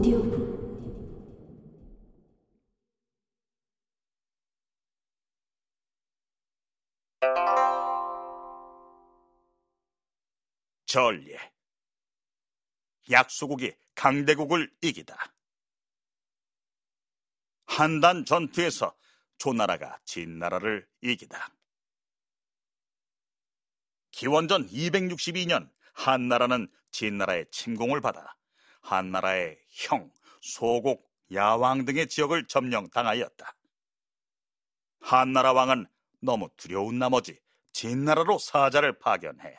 오디오북. 전례. 약소국이 강대국을 이기다. 한단 전투에서 조나라가 진나라를 이기다. 기원전 262년 한나라는 진나라의 침공을 받아 한나라의 형, 소국, 야왕 등의 지역을 점령당하였다. 한나라 왕은 너무 두려운 나머지 진나라로 사자를 파견해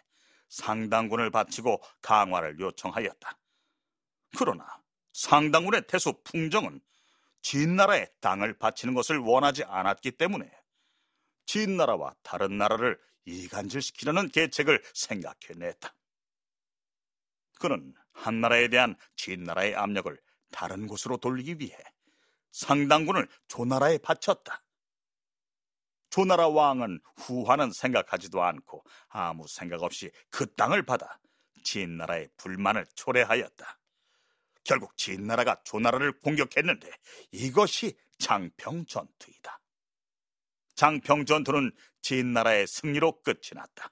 상당군을 바치고 강화를 요청하였다. 그러나 상당군의 태수 풍정은 진나라에 땅을 바치는 것을 원하지 않았기 때문에 진나라와 다른 나라를 이간질시키려는 계책을 생각해냈다. 그는 한나라에 대한 진나라의 압력을 다른 곳으로 돌리기 위해 상당군을 조나라에 바쳤다. 조나라 왕은 후화는 생각하지도 않고 아무 생각 없이 그 땅을 받아 진나라의 불만을 초래하였다. 결국 진나라가 조나라를 공격했는데 이것이 장평 전투이다. 장평 전투는 진나라의 승리로 끝이 났다.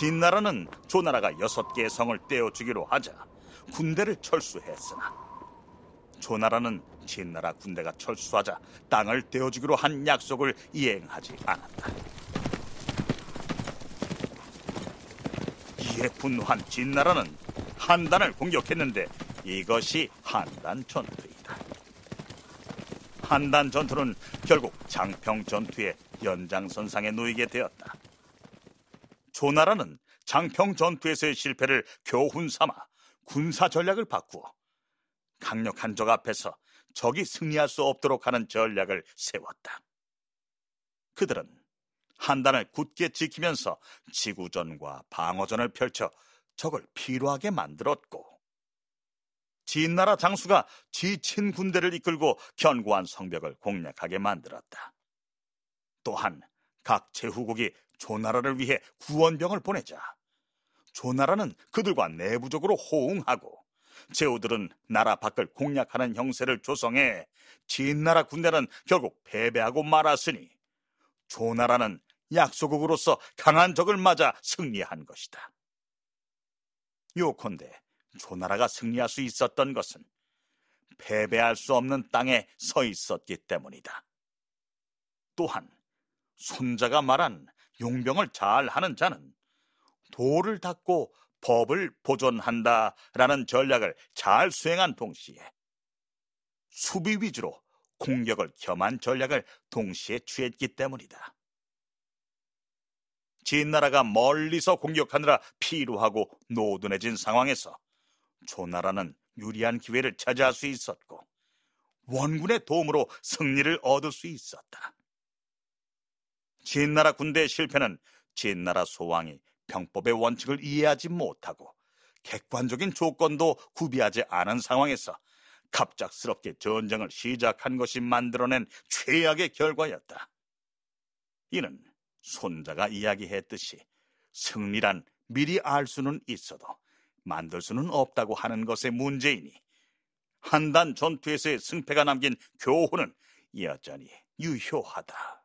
진나라는 조나라가 여섯 개의 성을 떼어주기로 하자 군대를 철수했으나 조나라는 진나라 군대가 철수하자 땅을 떼어주기로 한 약속을 이행하지 않았다. 이에 분노한 진나라는 한단을 공격했는데 이것이 한단 전투이다. 한단 전투는 결국 장평 전투의 연장선상에 놓이게 되었다. 조나라는 장평 전투에서의 실패를 교훈 삼아 군사 전략을 바꾸어 강력한 적 앞에서 적이 승리할 수 없도록 하는 전략을 세웠다. 그들은 한 단을 굳게 지키면서 지구전과 방어전을 펼쳐 적을 피로하게 만들었고 진나라 장수가 지친 군대를 이끌고 견고한 성벽을 공략하게 만들었다. 또한 각 제후국이 조나라를 위해 구원병을 보내자 조나라는 그들과 내부적으로 호응하고 제후들은 나라 밖을 공략하는 형세를 조성해 진나라 군대는 결국 패배하고 말았으니 조나라는 약소국으로서 강한 적을 맞아 승리한 것이다. 요컨대 조나라가 승리할 수 있었던 것은 패배할 수 없는 땅에 서 있었기 때문이다. 또한 손자가 말한 용병을 잘 하는 자는 도를 닦고 법을 보존한다 라는 전략을 잘 수행한 동시에 수비 위주로 공격을 겸한 전략을 동시에 취했기 때문이다. 진나라가 멀리서 공격하느라 피로하고 노둔해진 상황에서 조나라는 유리한 기회를 차지할 수 있었고 원군의 도움으로 승리를 얻을 수 있었다. 진나라 군대의 실패는 진나라 소왕이 병법의 원칙을 이해하지 못하고 객관적인 조건도 구비하지 않은 상황에서 갑작스럽게 전쟁을 시작한 것이 만들어낸 최악의 결과였다. 이는 손자가 이야기했듯이 승리란 미리 알 수는 있어도 만들 수는 없다고 하는 것의 문제이니 한단 전투에서의 승패가 남긴 교훈은 여전히 유효하다.